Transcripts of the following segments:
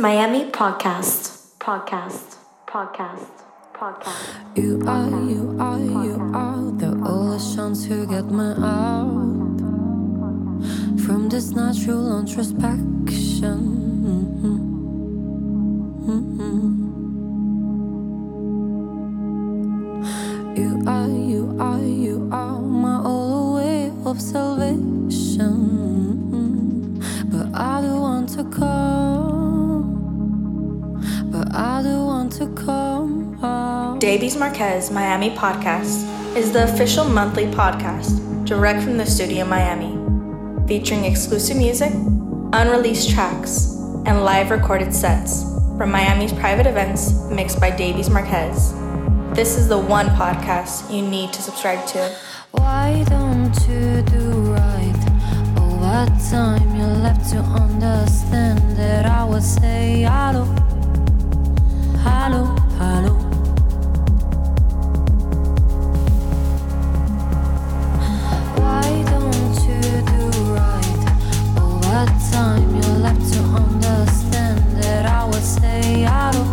Miami Podcast. Podcast. Podcast. Podcast. You are, you are, you are the chance to get me out from this natural introspection. You are, you are, you are my only way of salvation. But I don't want to come. I don't want to come out. Davies Marquez Miami Podcast is the official monthly podcast direct from the studio Miami, featuring exclusive music, unreleased tracks, and live recorded sets from Miami's private events mixed by Davies Marquez. This is the one podcast you need to subscribe to. Why don't you do right? Oh, what time you left to understand that I would say. Why don't time you left to understand that I would say hello, hello,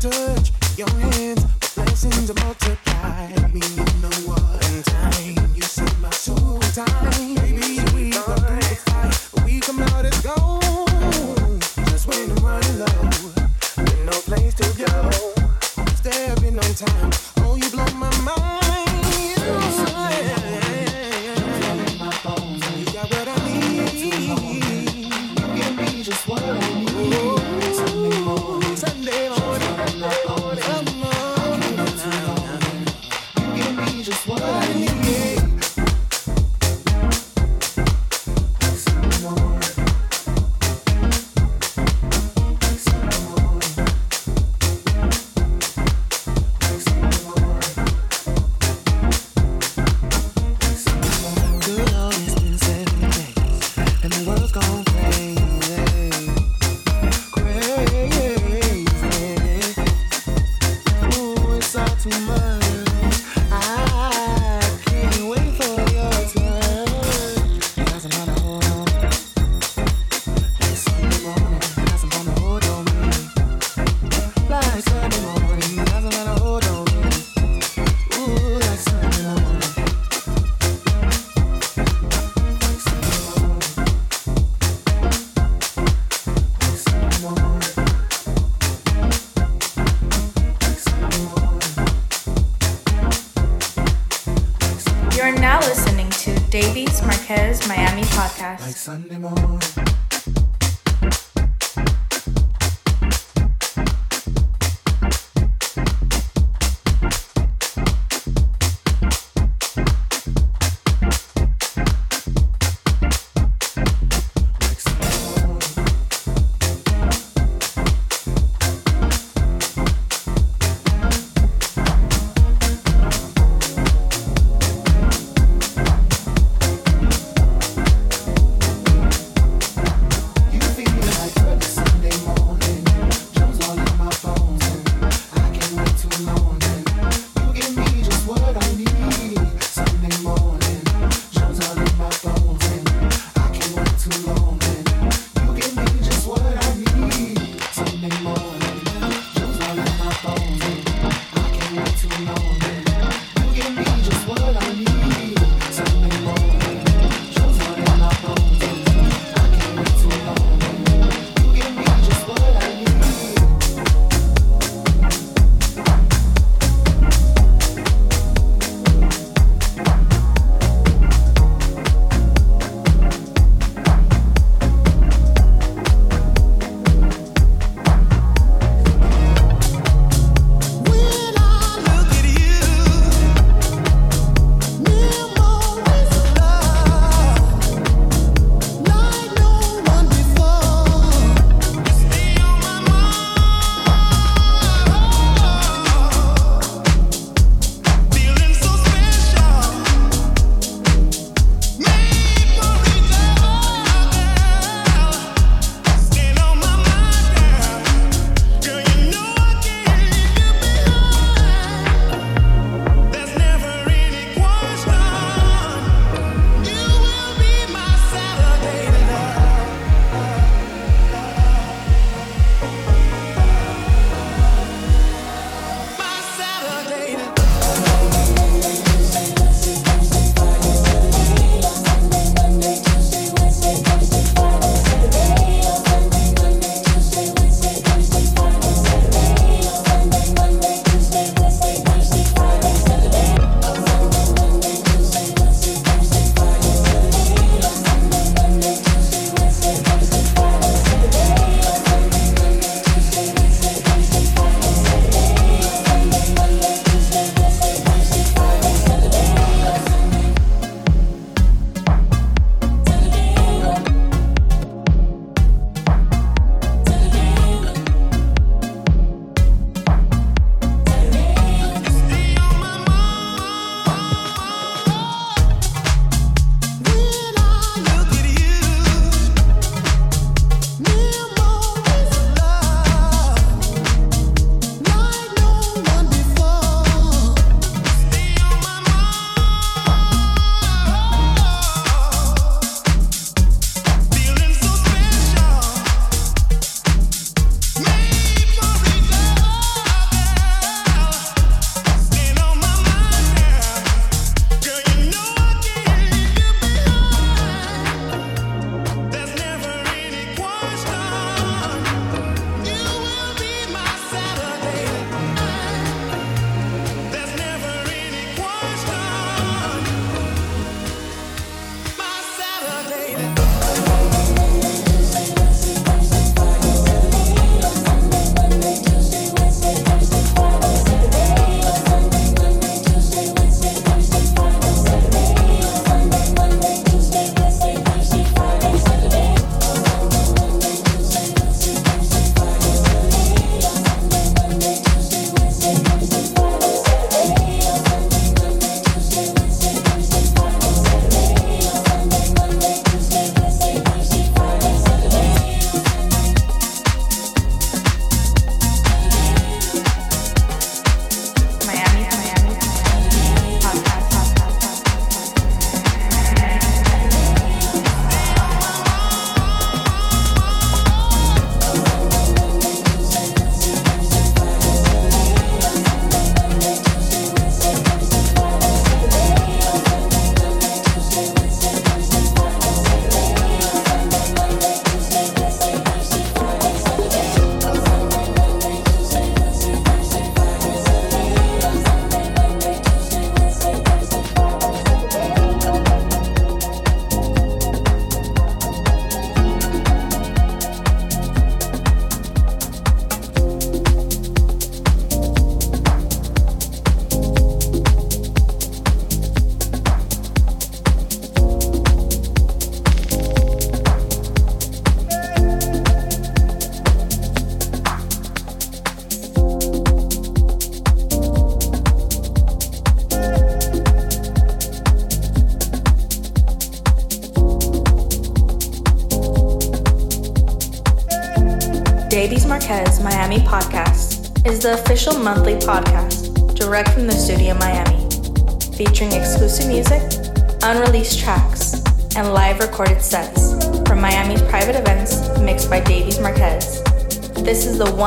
to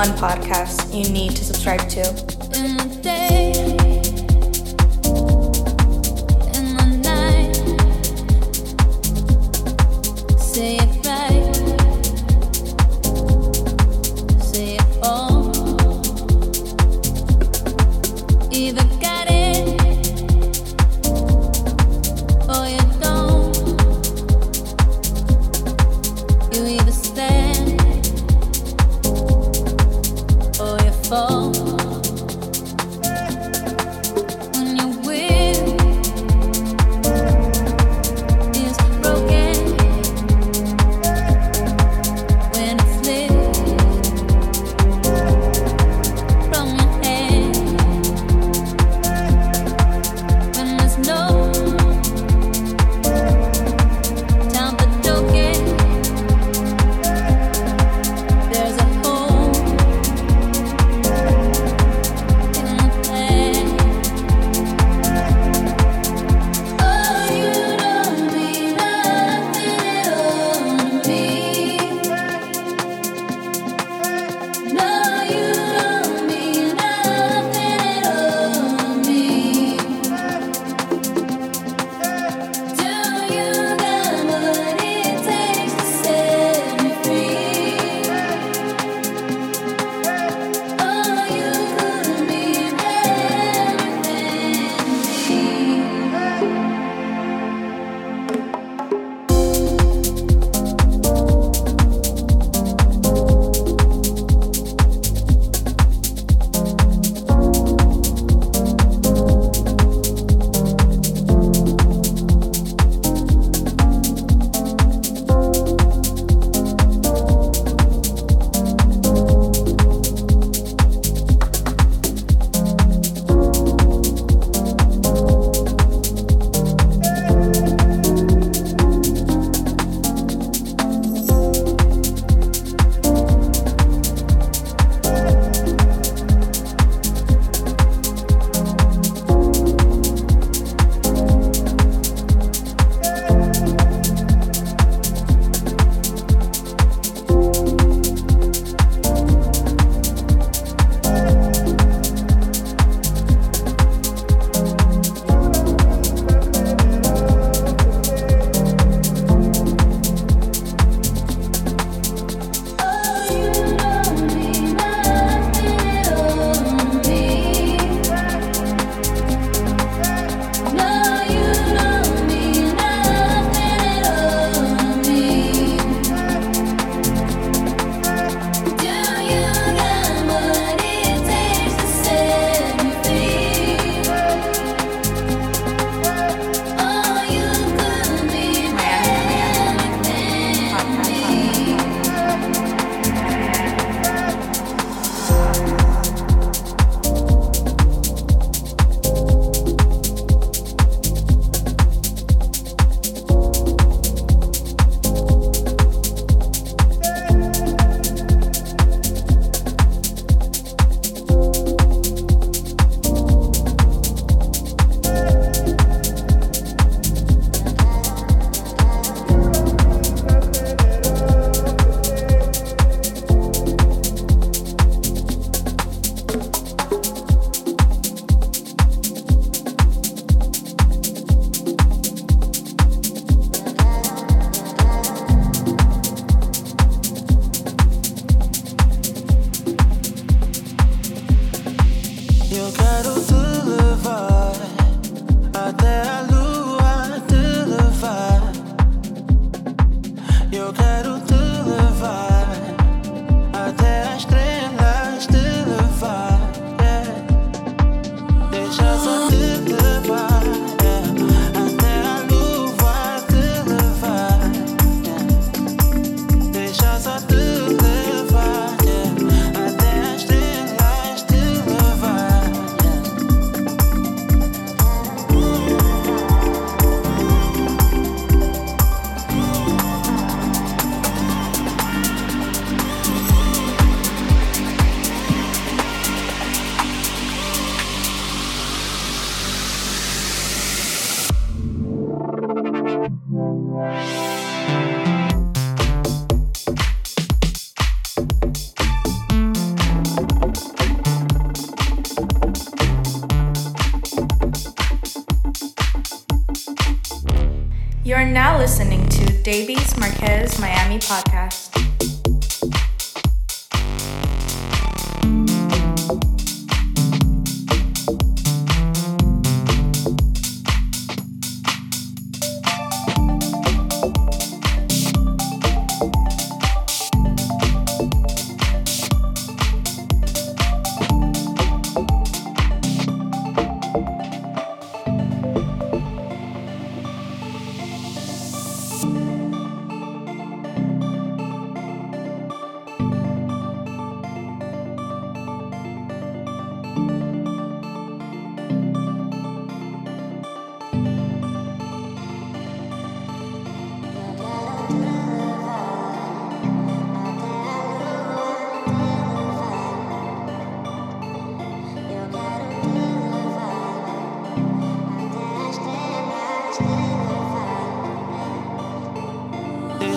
one podcast you need to subscribe to. eu quero te levar.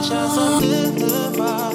Deixa só te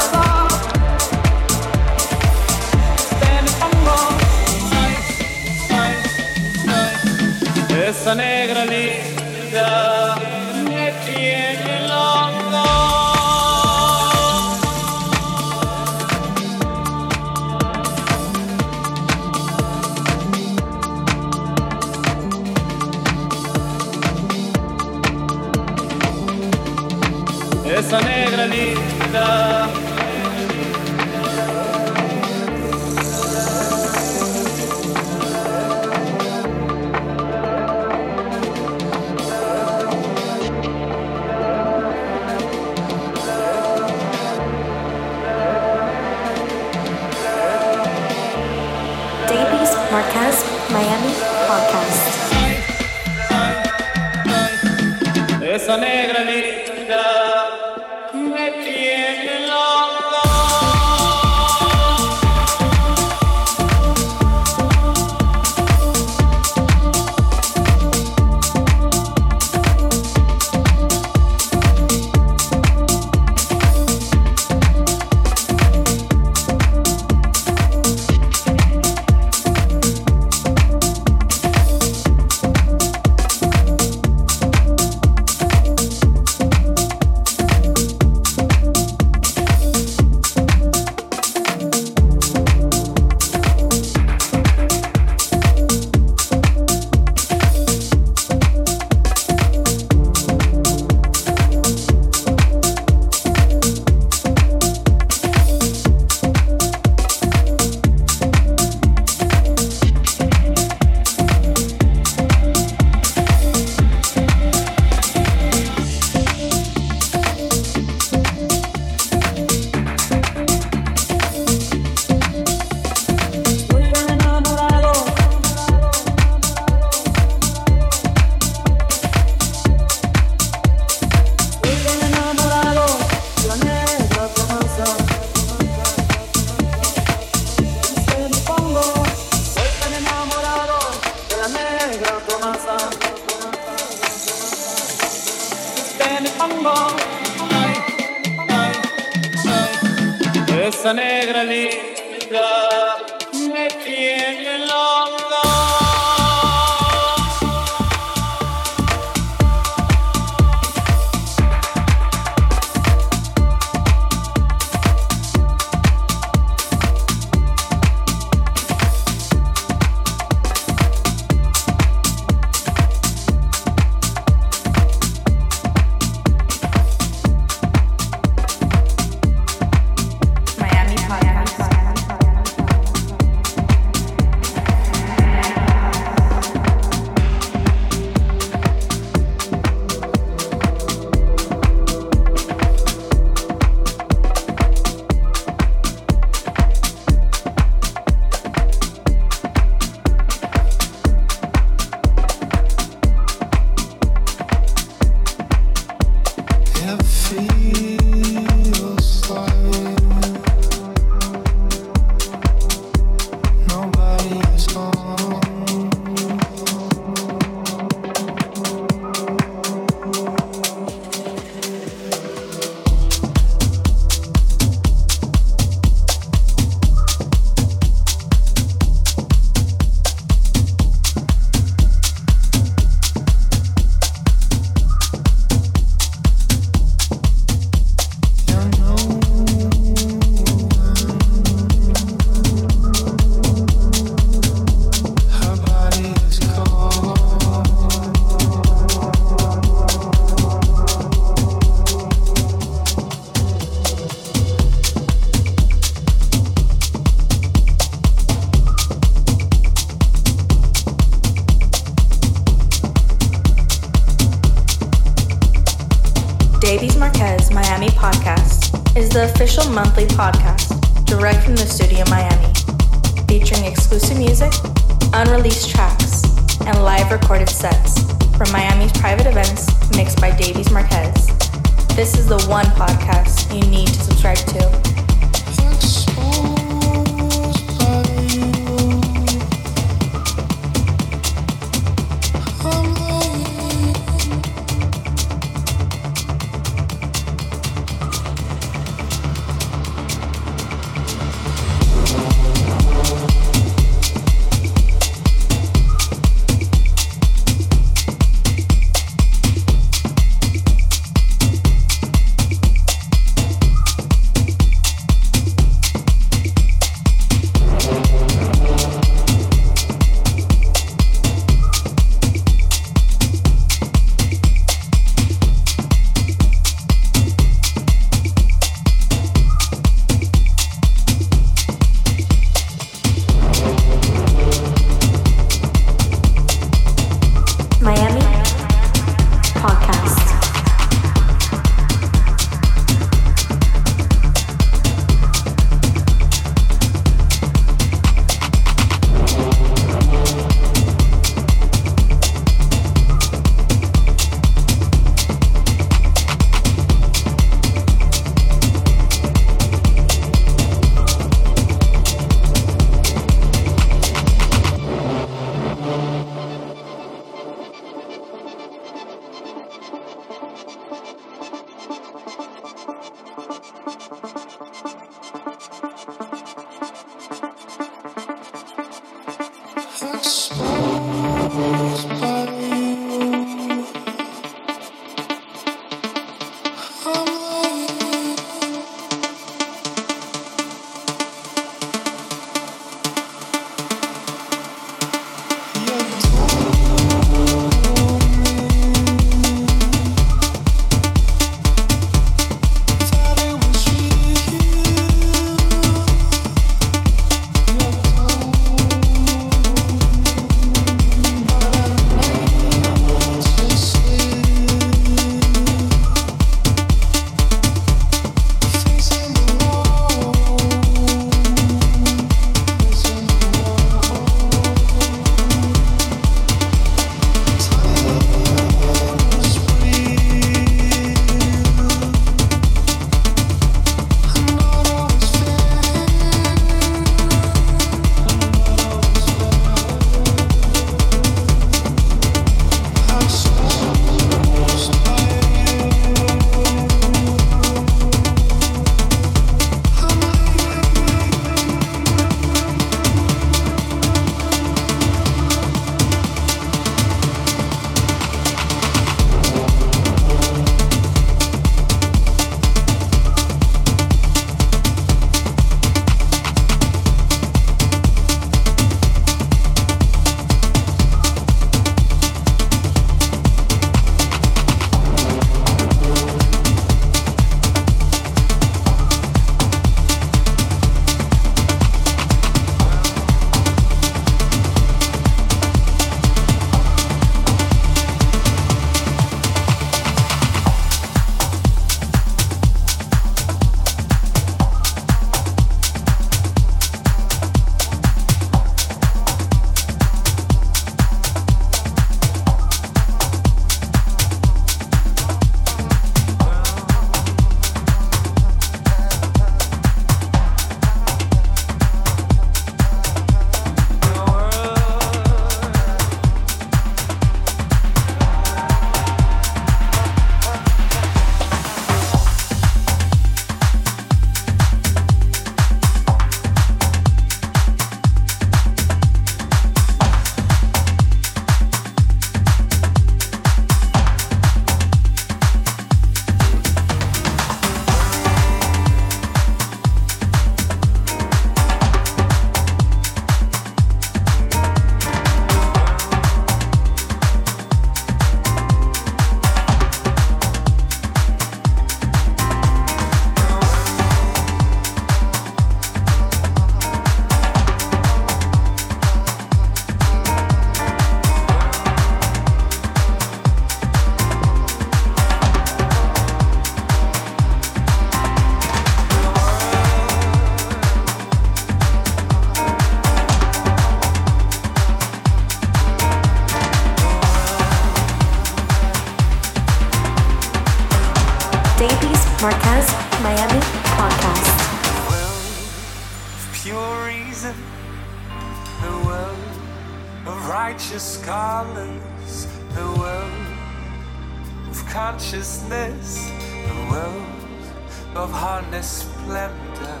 splendor,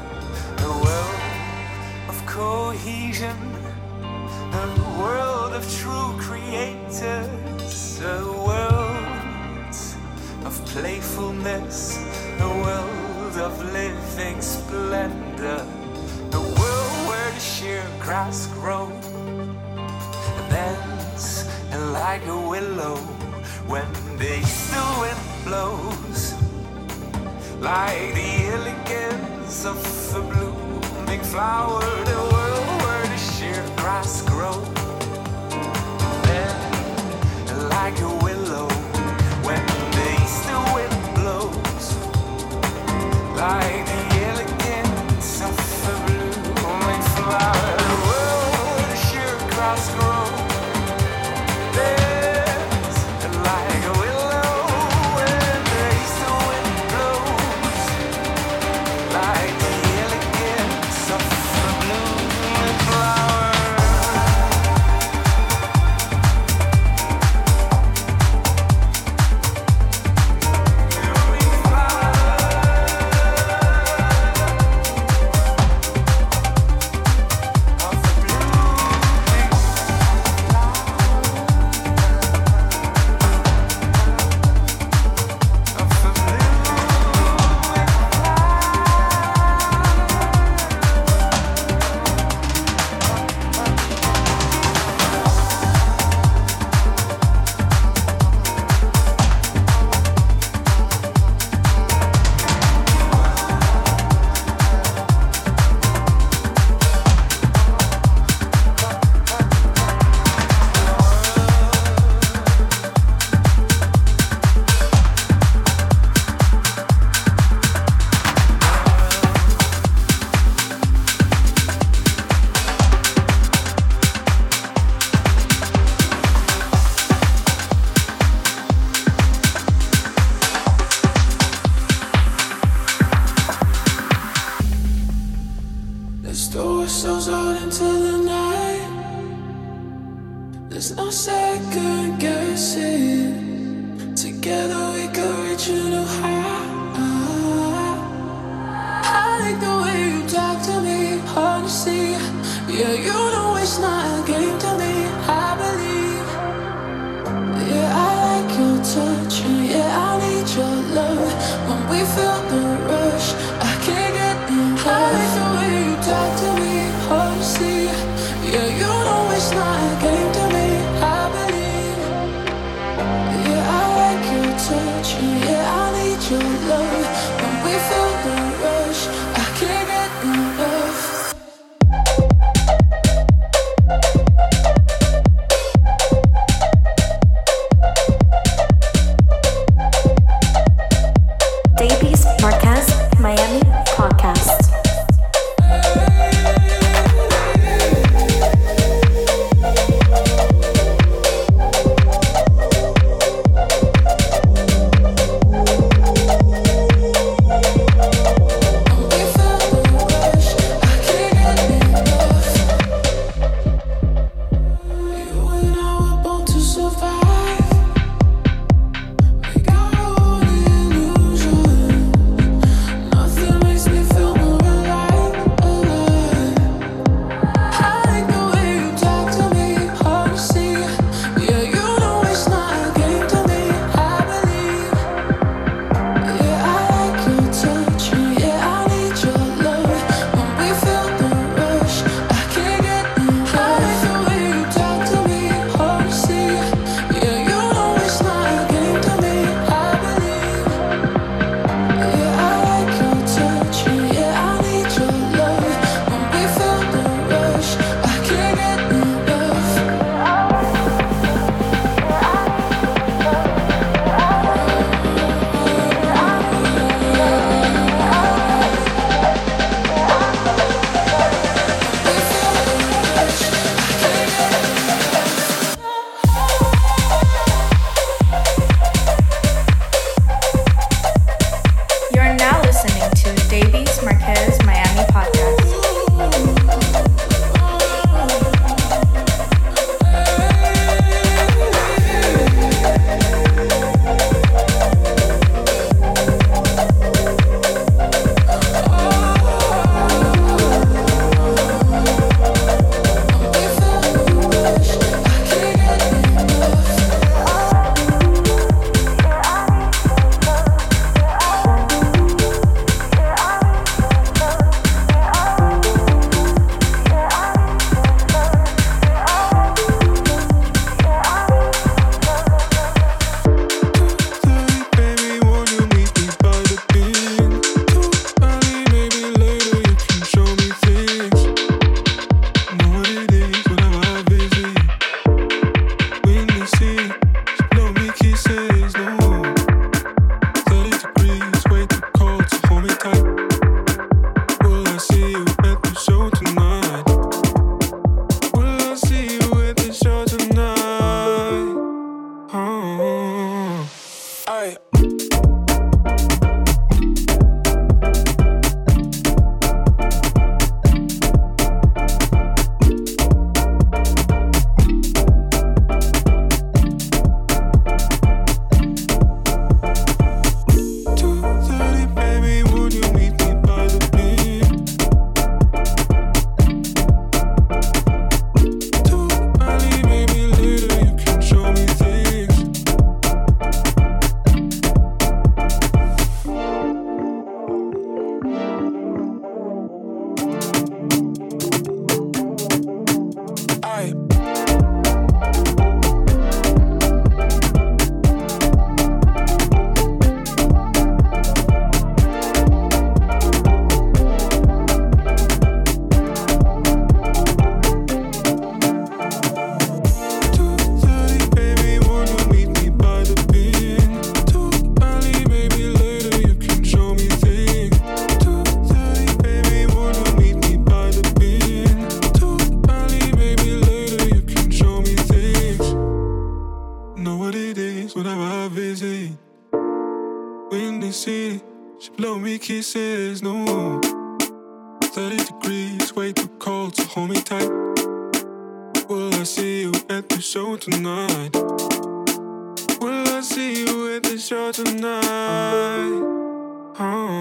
a world of cohesion, a world of true creators, a world of playfulness, a world of living splendor, a world where the sheer grass grows. flowers. When they see it, she blow me kisses, no more. 30 degrees, way too cold, so hold me tight. Will I see you at the show tonight? Will I see you at the show tonight? Oh.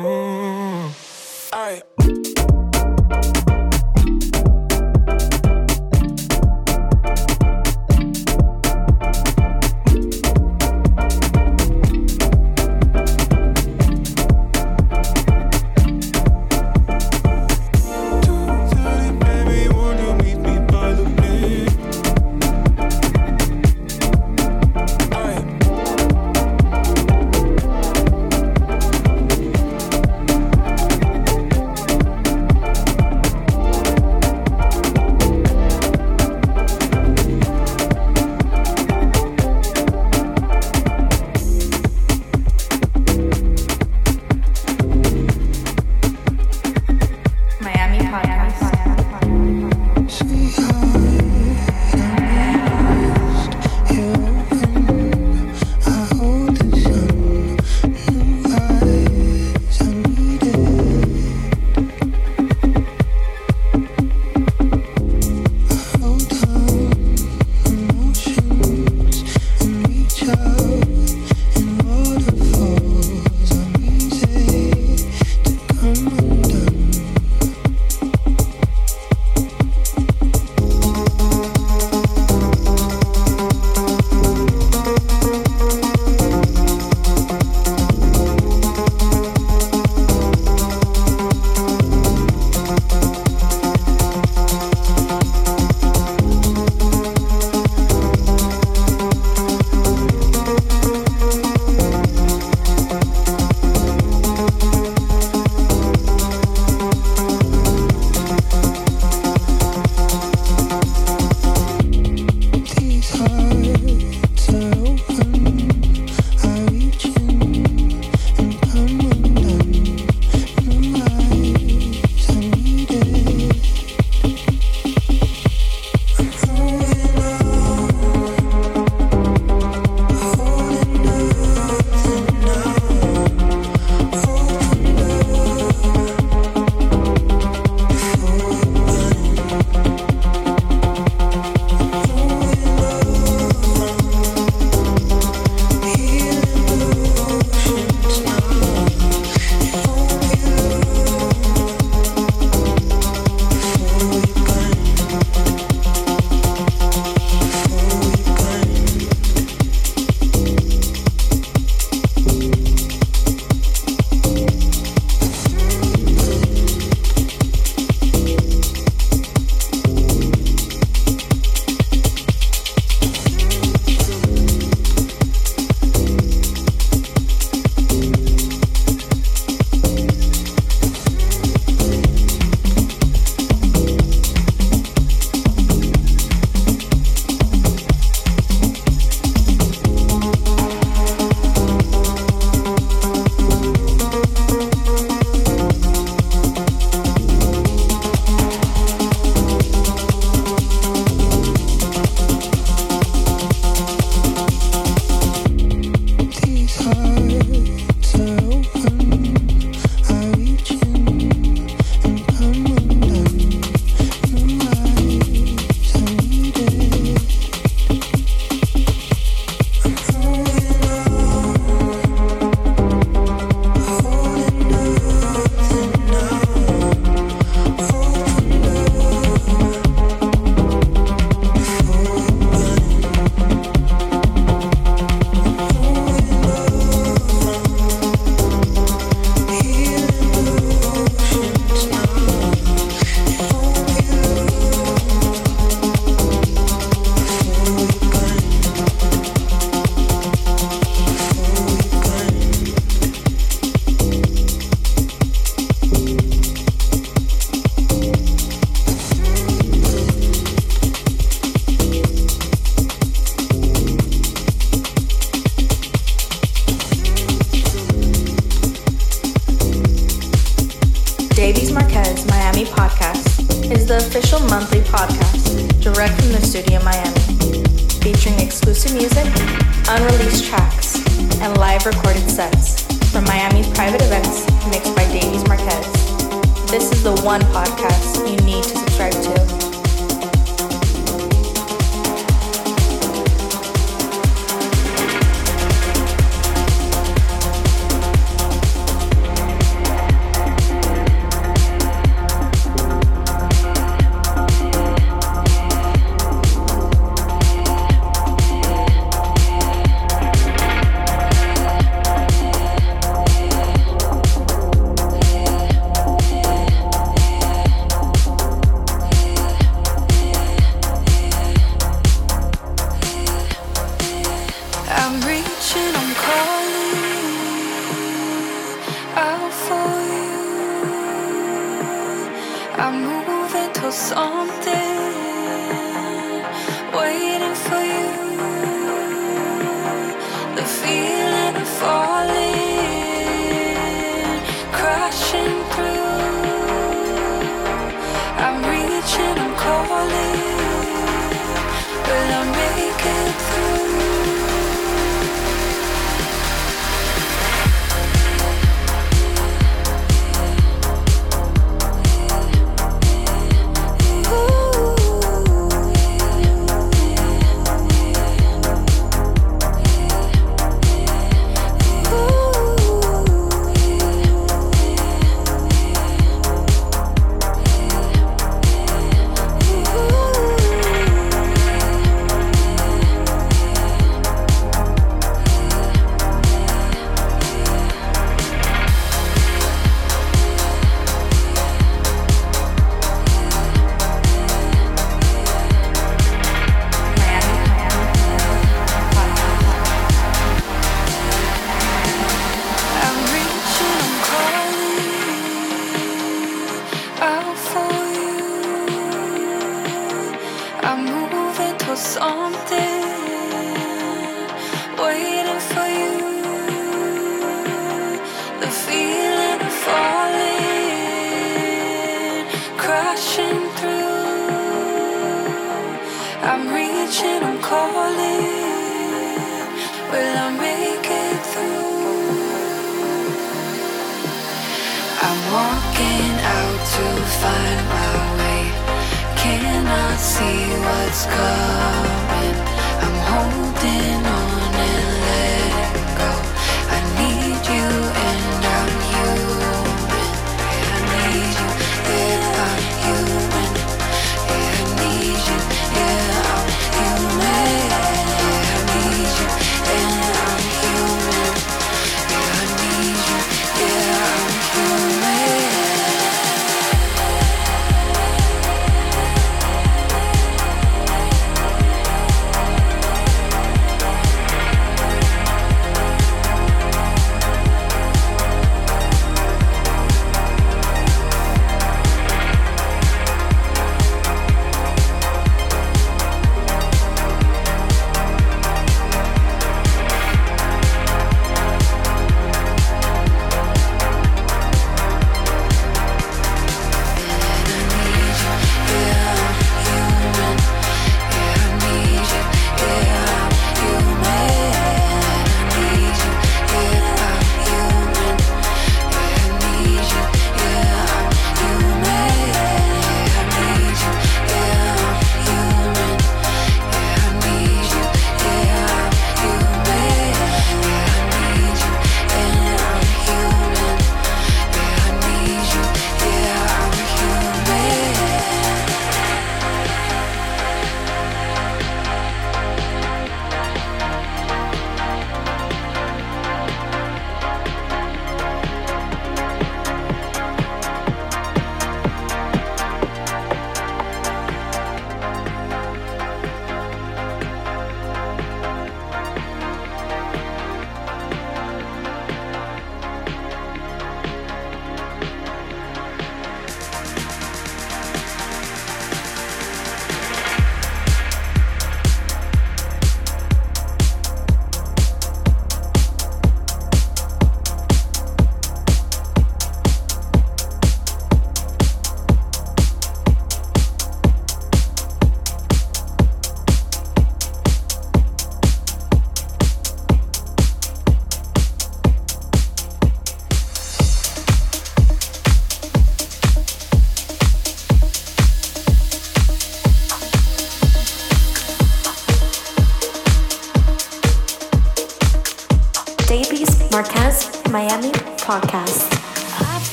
I'm moving to some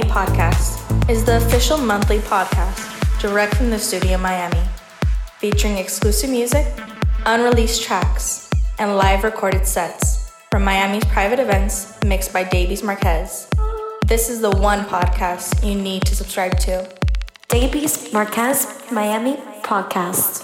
Miami Podcast is the official monthly podcast direct from the studio Miami, featuring exclusive music, unreleased tracks, and live recorded sets from Miami's private events mixed by Davies Marquez. This is the one podcast you need to subscribe to. Davies Marquez Miami Podcast.